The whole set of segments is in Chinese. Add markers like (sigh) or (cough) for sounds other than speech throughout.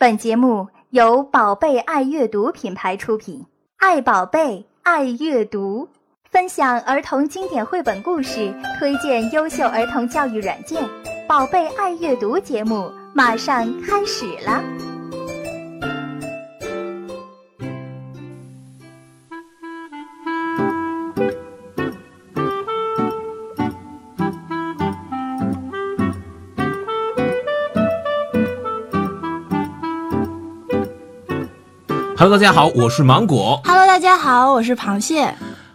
本节目由宝贝爱阅读品牌出品，爱宝贝，爱阅读，分享儿童经典绘本故事，推荐优秀儿童教育软件。宝贝爱阅读节目马上开始了。Hello，大家好，我是芒果 Hello，大家好，我是螃蟹。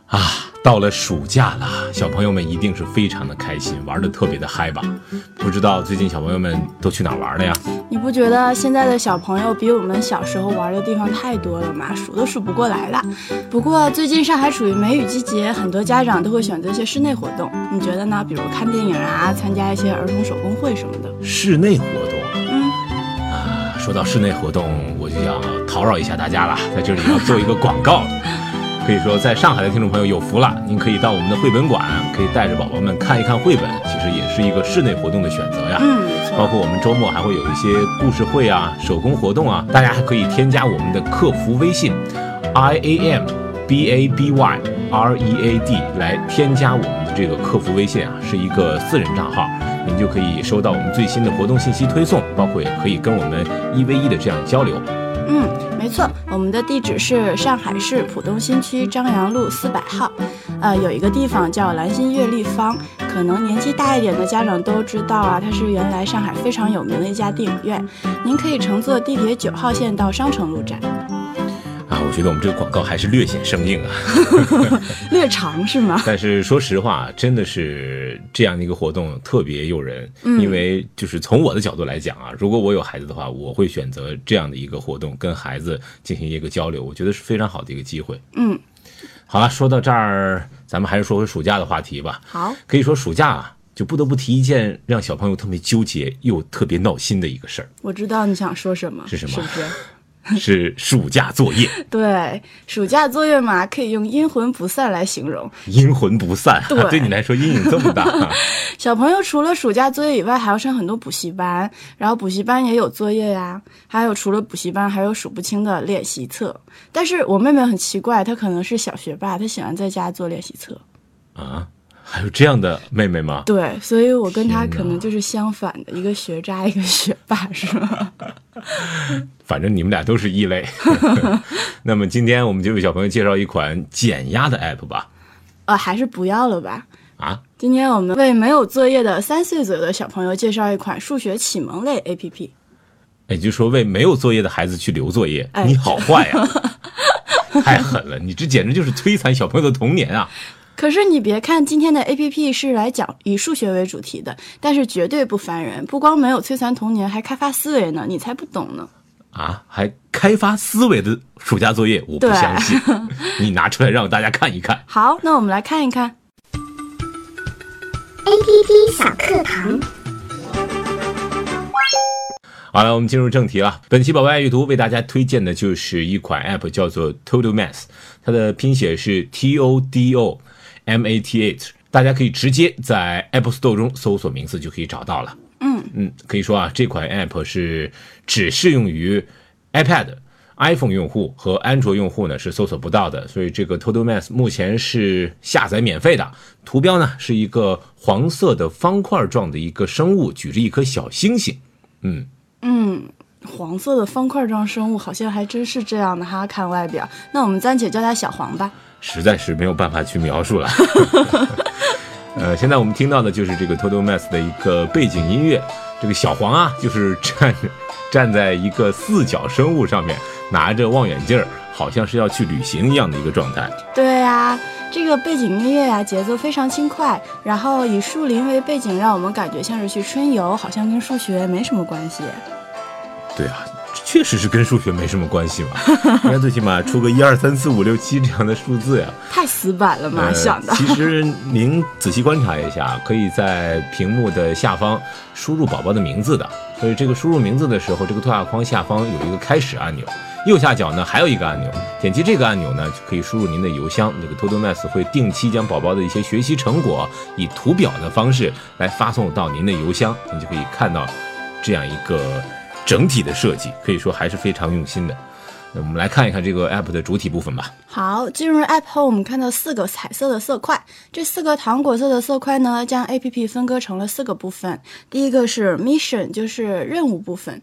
啊。到了暑假了，小朋友们一定是非常的开心，玩的特别的嗨吧？不知道最近小朋友们都去哪儿玩了呀？你不觉得现在的小朋友比我们小时候玩的地方太多了吗？数都数不过来了。不过最近上海处于梅雨季节，很多家长都会选择一些室内活动，你觉得呢？比如看电影啊，参加一些儿童手工会什么的。室内活说到室内活动，我就想叨扰一下大家了，在这里要做一个广告。可以说，在上海的听众朋友有福了，您可以到我们的绘本馆，可以带着宝宝们看一看绘本，其实也是一个室内活动的选择呀。嗯，包括我们周末还会有一些故事会啊、手工活动啊，大家还可以添加我们的客服微信，i a m b a b y r e a d 来添加我们的这个客服微信啊，是一个私人账号，您就可以收到我们最新的活动信息推送，包括也可以跟我们一 v 一的这样交流。嗯，没错，我们的地址是上海市浦东新区张杨路四百号，呃，有一个地方叫兰心月立方，可能年纪大一点的家长都知道啊，它是原来上海非常有名的一家电影院，您可以乘坐地铁九号线到商城路站。啊，我觉得我们这个广告还是略显生硬啊，(laughs) 略长是吗？但是说实话，真的是这样的一个活动特别诱人，嗯因为就是从我的角度来讲啊，如果我有孩子的话，我会选择这样的一个活动，跟孩子进行一个交流，我觉得是非常好的一个机会。嗯，好了，说到这儿，咱们还是说回暑假的话题吧。好，可以说暑假啊，就不得不提一件让小朋友特别纠结又特别闹心的一个事儿，我知道你想说什么，是什么是不是？(laughs) 是暑假作业，对，暑假作业嘛，可以用阴魂不散来形容。阴魂不散，对 (laughs) 对你来说阴影这么大。(laughs) 小朋友除了暑假作业以外，还要上很多补习班，然后补习班也有作业呀，还有除了补习班，还有数不清的练习册。但是我妹妹很奇怪，她可能是小学霸，她喜欢在家做练习册。啊，还有这样的妹妹吗？对，所以我跟她可能就是相反的，一个学渣，一个学霸，是吗？(laughs) 反正你们俩都是异类。(laughs) 那么今天我们就为小朋友介绍一款减压的 app 吧。呃，还是不要了吧。啊，今天我们为没有作业的三岁左右的小朋友介绍一款数学启蒙类 APP。也就是说为没有作业的孩子去留作业，哎你好坏呀、太狠了！你这简直就是摧残小朋友的童年啊！可是你别看今天的 A P P 是来讲以数学为主题的，但是绝对不烦人，不光没有摧残童年，还开发思维呢，你才不懂呢。啊，还开发思维的暑假作业，我不相信。你拿出来让大家看一看。好，那我们来看一看。APP 小课堂。好了，我们进入正题了。本期宝贝爱阅读为大家推荐的就是一款 app，叫做 Todo Math，它的拼写是 T O D O M A T H，大家可以直接在 App Store 中搜索名字就可以找到了。嗯嗯，可以说啊，这款 app 是只适用于 iPad、iPhone 用户和安卓用户呢是搜索不到的，所以这个 Total Math 目前是下载免费的。图标呢是一个黄色的方块状的一个生物，举着一颗小星星。嗯，嗯，黄色的方块状生物好像还真是这样的哈，看外表。那我们暂且叫它小黄吧。实在是没有办法去描述了。(laughs) 呃，现在我们听到的就是这个 Total Mass 的一个背景音乐。这个小黄啊，就是站站在一个四角生物上面，拿着望远镜儿，好像是要去旅行一样的一个状态。对呀、这个背景音乐呀、节奏非常轻快，然后以树林为背景，让我们感觉像是去春游，好像跟数学没什么关系。对啊，确实是跟数学没什么关系嘛。(laughs) 应该最起码出个一二三四五六七这样的数字呀。太死板了嘛，呃想的。其实您仔细观察一下，可以在屏幕的下方输入宝宝的名字的。所以这个输入名字的时候，这个对话框下方有一个开始按钮，右下角呢还有一个按钮，点击这个按钮呢就可以输入您的邮箱。这个 Math 会定期将宝宝的一些学习成果以图表的方式来发送到您的邮箱，您就可以看到这样一个整体的设计可以说还是非常用心的。那我们来看一看这个 app 的主体部分吧。好，进入 app 后，我们看到四个彩色的色块，这四个糖果色的色块呢，将 app 分割成了四个部分。第一个是 mission，就是任务部分。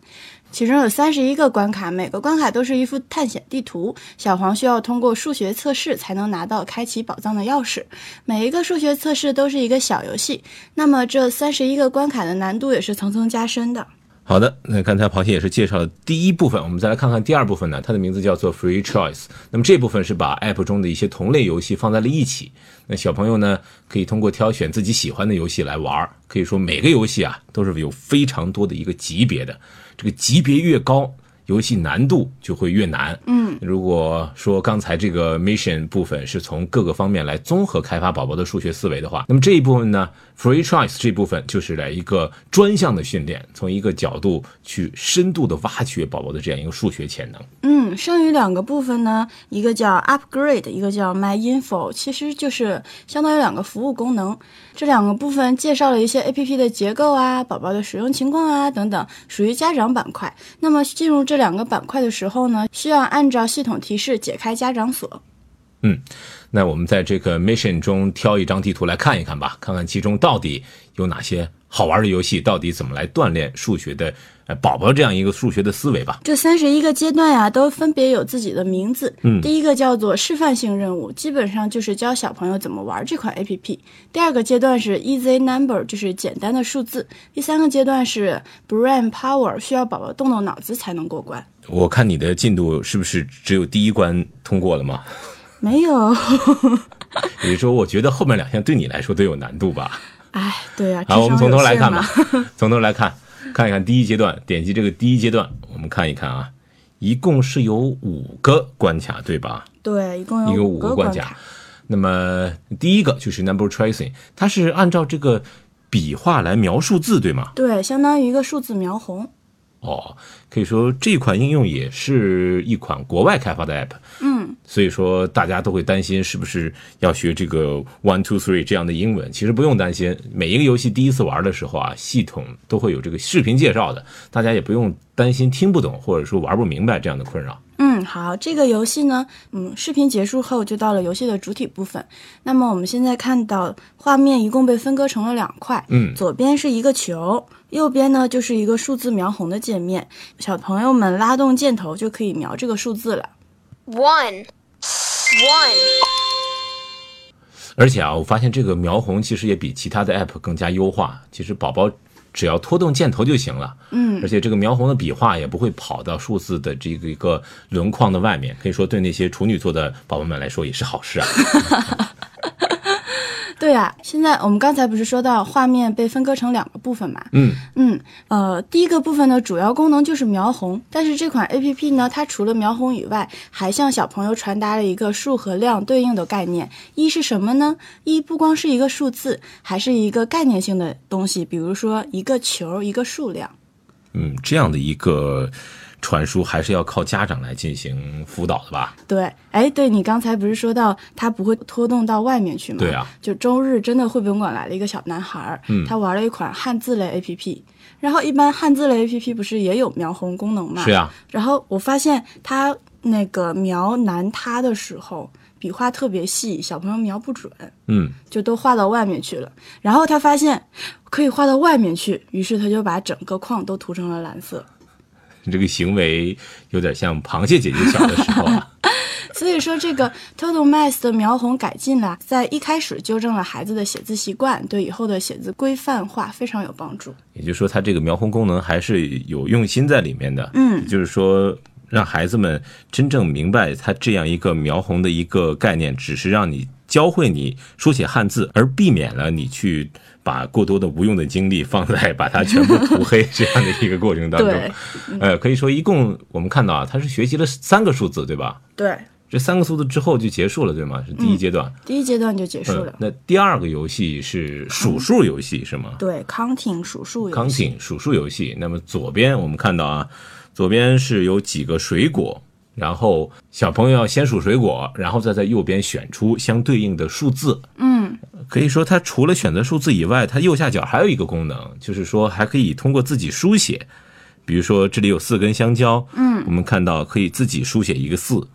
其中有三十一个关卡，每个关卡都是一幅探险地图。小黄需要通过数学测试才能拿到开启宝藏的钥匙。每一个数学测试都是一个小游戏。那么这三十一个关卡的难度也是层层加深的。好的，那刚才螃蟹也是介绍了第一部分，我们再来看看第二部分呢，它的名字叫做 Free Choice。那么这部分是把 App 中的一些同类游戏放在了一起，那小朋友呢可以通过挑选自己喜欢的游戏来玩。可以说每个游戏啊都是有非常多的一个级别的，这个级别越高。游戏难度就会越难。嗯，如果说刚才这个 mission 部分是从各个方面来综合开发宝宝的数学思维的话，那么这一部分呢，free choice 这部分就是来一个专项的训练，从一个角度去深度的挖掘宝宝的这样一个数学潜能。嗯，剩余两个部分呢，一个叫 upgrade，一个叫 my info，其实就是相当于两个服务功能。这两个部分介绍了一些 app 的结构啊，宝宝的使用情况啊等等，属于家长板块。那么进入这两个板块的时候呢，需要按照系统提示解开家长锁。嗯，那我们在这个 mission 中挑一张地图来看一看吧，看看其中到底有哪些好玩的游戏，到底怎么来锻炼数学的。呃，宝宝这样一个数学的思维吧。这三十一个阶段呀，都分别有自己的名字。嗯，第一个叫做示范性任务，基本上就是教小朋友怎么玩这款 APP。第二个阶段是 Easy Number，就是简单的数字。第三个阶段是 Brain Power，需要宝宝动动脑子才能过关。我看你的进度是不是只有第一关通过了吗？没有。(laughs) 也就是说，我觉得后面两项对你来说都有难度吧？哎，对呀。好，我们从头来看吧。(laughs) 从头来看。看一看第一阶段，点击这个第一阶段，我们看一看啊，一共是有五个关卡，对吧？对，一共有五个关卡。那么第一个就是 number tracing，它是按照这个笔画来描数字，对吗？对，相当于一个数字描红。哦，可以说这款应用也是一款国外开发的 app。嗯，所以说大家都会担心是不是要学这个 one two three 这样的英文？其实不用担心，每一个游戏第一次玩的时候啊，系统都会有这个视频介绍的，大家也不用担心听不懂或者说玩不明白这样的困扰。嗯，好，这个游戏呢，嗯，视频结束后就到了游戏的主体部分。那么我们现在看到画面一共被分割成了两块，嗯，左边是一个球。右边呢就是一个数字描红的界面，小朋友们拉动箭头就可以描这个数字了。One，one。而且啊，我发现这个描红其实也比其他的 app 更加优化。其实宝宝只要拖动箭头就行了，嗯，而且这个描红的笔画也不会跑到数字的这个一个轮框的外面，可以说对那些处女座的宝宝们来说也是好事啊。(laughs) 对啊，现在我们刚才不是说到画面被分割成两个部分嘛？嗯嗯，呃，第一个部分的主要功能就是描红，但是这款 A P P 呢，它除了描红以外，还向小朋友传达了一个数和量对应的概念。一是什么呢？一不光是一个数字，还是一个概念性的东西，比如说一个球，一个数量。嗯，这样的一个。传输还是要靠家长来进行辅导的吧？对，哎，对你刚才不是说到他不会拖动到外面去吗？对啊，就周日真的绘本馆来了一个小男孩，嗯，他玩了一款汉字类 APP，然后一般汉字类 APP 不是也有描红功能吗？是啊，然后我发现他那个描男他的时候笔画特别细，小朋友描不准，嗯，就都画到外面去了。然后他发现可以画到外面去，于是他就把整个框都涂成了蓝色。这个行为有点像螃蟹姐姐小的时候啊，(laughs) (laughs) 所以说这个 Total Math 的描红改进呢，在一开始纠正了孩子的写字习惯，对以后的写字规范化非常有帮助。也就是说，它这个描红功能还是有用心在里面的。嗯，就是说让孩子们真正明白，它这样一个描红的一个概念，只是让你教会你书写汉字，而避免了你去。把过多的无用的精力放在把它全部涂黑这样的一个过程当中，呃，可以说一共我们看到啊，他是学习了三个数字，对吧？对，这三个数字之后就结束了，对吗？是第一阶段，第一阶段就结束了。那第二个游戏是数数游戏是吗？对，counting 数数游戏。counting 数数游戏。那么左边我们看到啊，左边是有几个水果。然后小朋友要先数水果，然后再在右边选出相对应的数字。嗯，可以说它除了选择数字以外，它右下角还有一个功能，就是说还可以通过自己书写比如说这里有四根香蕉，嗯，我们看到可以自己书写一个四，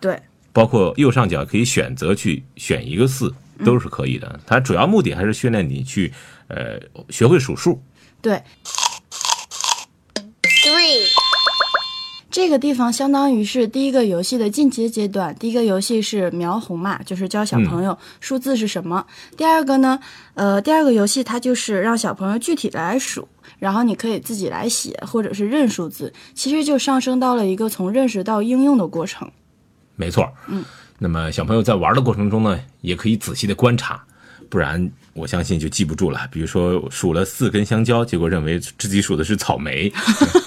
对，包括右上角可以选择去选一个四，都是可以的。它主要目的还是训练你去呃学会数数。对，three, 这个地方相当于是第一个游戏的进阶阶段。第一个游戏是描红嘛，就是教小朋友数字是什么。第二个呢，呃，第二个游戏它就是让小朋友具体的来数，然后你可以自己来写或者是认数字，其实就上升到了一个从认识到应用的过程。没错，嗯。那么小朋友在玩的过程中呢，也可以仔细的观察，不然我相信就记不住了。比如说数了四根香蕉，结果认为自己数的是草莓，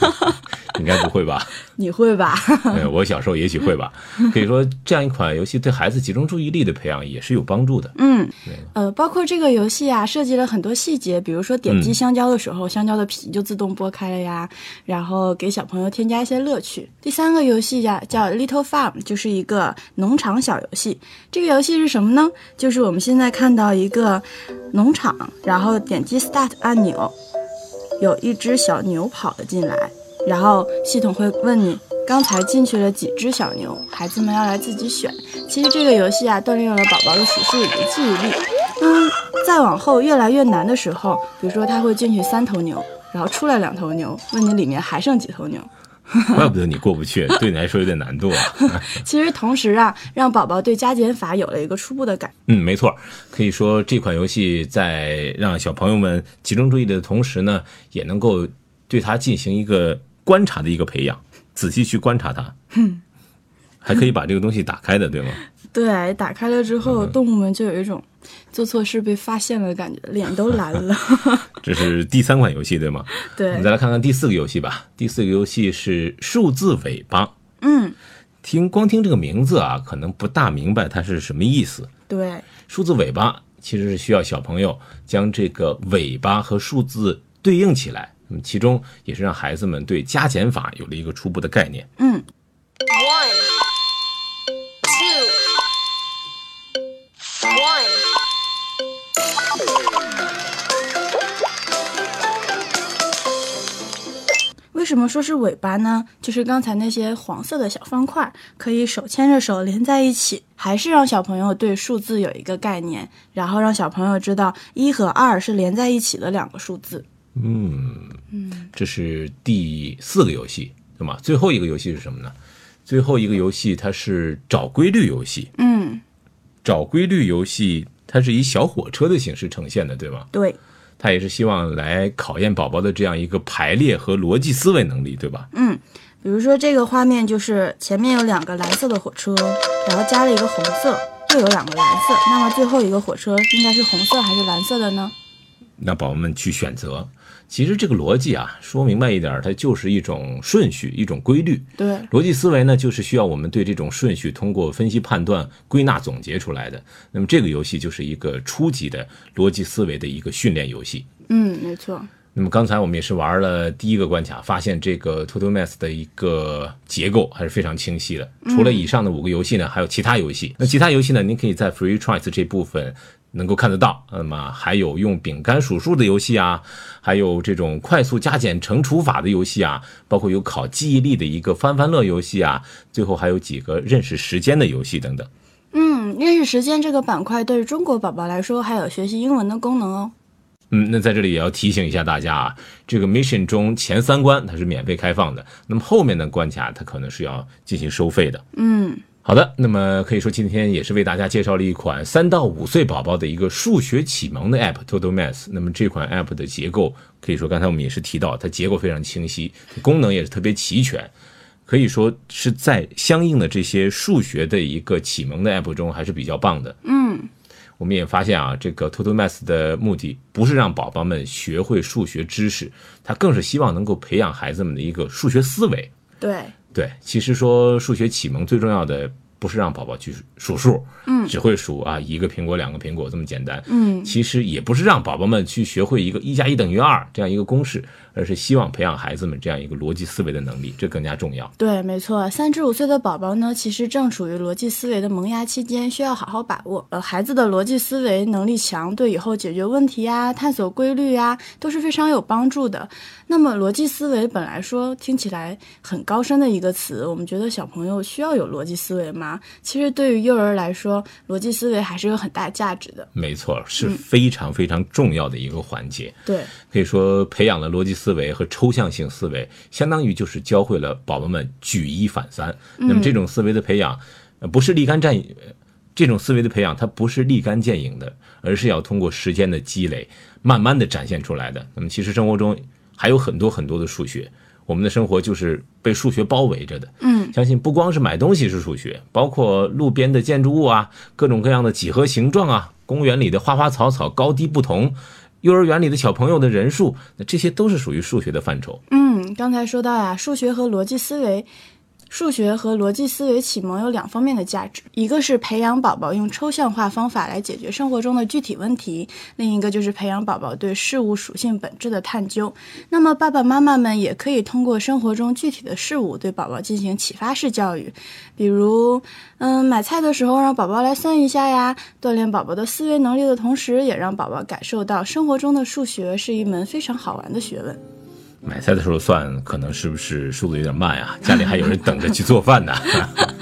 (laughs) 应该不会吧？(laughs) 你会吧？(laughs) 呃，我小时候也许会吧。可以说，这样一款游戏对孩子集中注意力的培养也是有帮助的。嗯，呃，包括这个游戏啊，设计了很多细节，比如说点击香蕉的时候，香蕉的皮就自动剥开了呀，然后给小朋友添加一些乐趣。第三个游戏呀、叫 Little Farm，就是一个农场小游戏。这个游戏是什么呢？就是我们现在看到一个农场，然后点击 Start 按钮，有一只小牛跑了进来，然后系统会问你刚才进去了几只小牛，孩子们要来自己选。其实这个游戏啊，锻炼了宝宝的数数以及记忆力。嗯，再往后越来越难的时候，比如说他会进去三头牛，然后出来两头牛，问你里面还剩几头牛。怪不得你过不去，对你来说有点难度啊。(laughs) 其实同时啊，让宝宝对加减法有了一个初步的感。嗯，没错，可以说这款游戏在让小朋友们集中注意力的同时呢，也能够对它进行一个观察的一个培养，仔细去观察它。还可以把这个东西打开的，对吗？(laughs) 对，打开了之后，动物们就有一种做错事被发现了的感觉，脸都蓝了。(laughs) 这是第三款游戏，对吗？对我们，再来看看第四个游戏吧。第四个游戏是数字尾巴。嗯，听光听这个名字啊，可能不大明白它是什么意思。对，数字尾巴其实是需要小朋友将这个尾巴和数字对应起来，那么其中也是让孩子们对加减法有了一个初步的概念。嗯，one, two, one, 为什么说是尾巴呢？就是刚才那些黄色的小方块，可以手牵着手连在一起，还是让小朋友对数字有一个概念，然后让小朋友知道一和二是连在一起的两个数字。这是第四个游戏，对吗？最后一个游戏是什么呢？最后一个游戏它是找规律游戏。嗯，找规律游戏它是以小火车的形式呈现的，对吗？对，它也是希望来考验宝宝的这样一个排列和逻辑思维能力，对吧？嗯比如说这个画面就是前面有两个蓝色的火车，然后加了一个红色，又有两个蓝色，那么最后一个火车应该是红色还是蓝色的呢？让宝宝们去选择。其实这个逻辑啊，说明白一点儿，它就是一种顺序，一种规律。对，逻辑思维呢，就是需要我们对这种顺序通过分析、判断、归纳、总结出来的。那么这个游戏就是一个初级的逻辑思维的一个训练游戏。嗯，没错，那么刚才我们也是玩了第一个关卡，发现这个 Total Math 的一个结构还是非常清晰的。除了以上的五个游戏呢，还有其他游戏。那其他游戏呢，您可以在 Free Choice 这部分能够看得到。那么还有用饼干数数的游戏啊，还有这种快速加减乘除法的游戏啊，包括有考记忆力的一个翻翻乐游戏啊，最后还有几个认识时间的游戏等等。嗯，认识时间这个板块对于中国宝宝来说还有学习英文的功能哦。嗯，那在这里也要提醒一下大家啊，这个 mission 中前三关它是免费开放的，那么后面的关卡它可能是要进行收费的。嗯，好的，那么可以说今天也是为大家介绍了一款三到五岁宝宝的一个数学启蒙的 App Total Math。那么这款 App 的结构可以说刚才我们也是提到，它结构非常清晰，功能也是特别齐全，可以说是在相应的这些数学的一个启蒙的 App 中还是比较棒的。嗯，我们也发现啊，这个 Total Math 的目的不是让宝宝们学会数学知识，它更是希望能够培养孩子们的一个数学思维。对，对，其实说数学启蒙最重要的不是让宝宝去数数，嗯只会数啊一个苹果、两个苹果这么简单。嗯其实也不是让宝宝们去学会一个一加一等于二这样一个公式，而是希望培养孩子们这样一个逻辑思维的能力，这更加重要。对，没错，三至五岁的宝宝呢，其实正处于逻辑思维的萌芽期间，需要好好把握。呃，孩子的逻辑思维能力强，对以后解决问题呀、探索规律呀，都是非常有帮助的。那么，逻辑思维本来说听起来很高深的一个词，我们觉得小朋友需要有逻辑思维吗？其实对于幼儿来说，逻辑思维还是有很大价值的。没错，是非常非常重要的一个环节。对，可以说，培养了逻辑思维和抽象性思维，相当于就是教会了宝宝们举一反三。那么这种思维的培养，呃不是立竿见影，呃这种思维的培养，它不是立竿见影的，而是要通过时间的积累，慢慢的展现出来的。那么其实生活中还有很多很多的数学，我们的生活就是被数学包围着的。嗯，相信不光是买东西是数学，包括路边的建筑物啊，各种各样的几何形状啊，公园里的花花草草高低不同，幼儿园里的小朋友的人数，那这些都是属于数学的范畴。嗯，刚才说到呀，数学和逻辑思维。数学和逻辑思维启蒙有两方面的价值，一个是培养宝宝用抽象化方法来解决生活中的具体问题，另一个就是培养宝宝对事物属性本质的探究。那么爸爸妈妈们也可以通过生活中具体的事物对宝宝进行启发式教育，比如，嗯，买菜的时候让宝宝来算一下呀，锻炼宝宝的思维能力的同时，也让宝宝感受到生活中的数学是一门非常好玩的学问。买菜的时候算，可能是不是速度有点慢啊？家里还有人等着去做饭呢。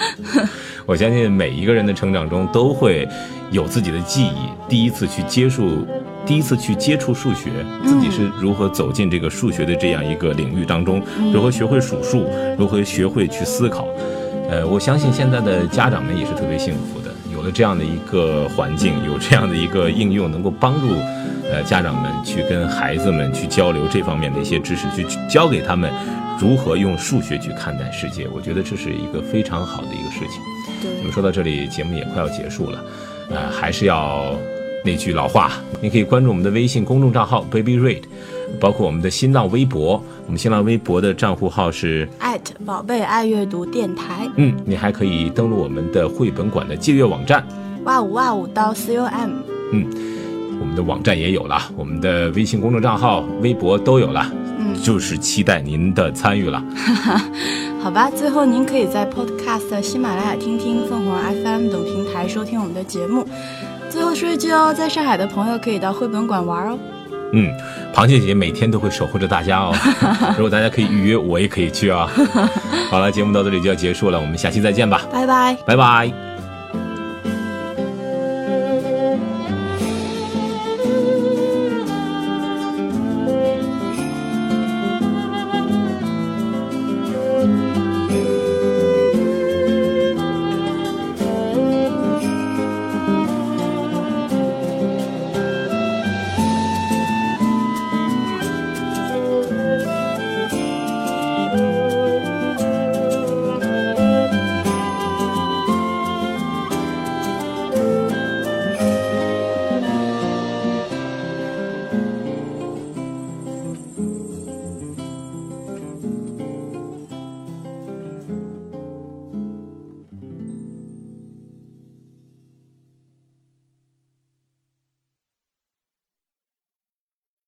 (laughs) 我相信每一个人的成长中都会有自己的记忆，第一次去接触，第一次去接触数学，自己是如何走进这个数学的这样一个领域当中，如何学会数数，如何学会去思考。呃，我相信现在的家长们也是特别幸福的，有了这样的一个环境，有这样的一个应用，能够帮助呃家长们去跟孩子们去交流这方面的一些知识，去教给他们如何用数学去看待世界。我觉得这是一个非常好的一个事情。对那么说到这里，节目也快要结束了，呃，还是要那句老话，你可以关注我们的微信公众账号 Baby Read，包括我们的新浪微博，我们新浪微博的账户号是。艾特宝贝爱阅读电台，嗯，你还可以登录我们的绘本馆的借阅网站，哇五哇五到 com。我们的网站也有了，我们的微信公众账号、微博都有了，嗯就是期待您的参与了。(laughs) 好吧，最后您可以在 Podcast、喜马拉雅听听、凤凰 FM 等平台收听我们的节目。最后说一句哦，在上海的朋友可以到绘本馆玩哦。嗯，螃蟹姐姐每天都会守护着大家哦。(laughs) 如果大家可以预约，我也可以去啊。好了，节目到这里就要结束了，我们下期再见吧，拜拜。拜拜。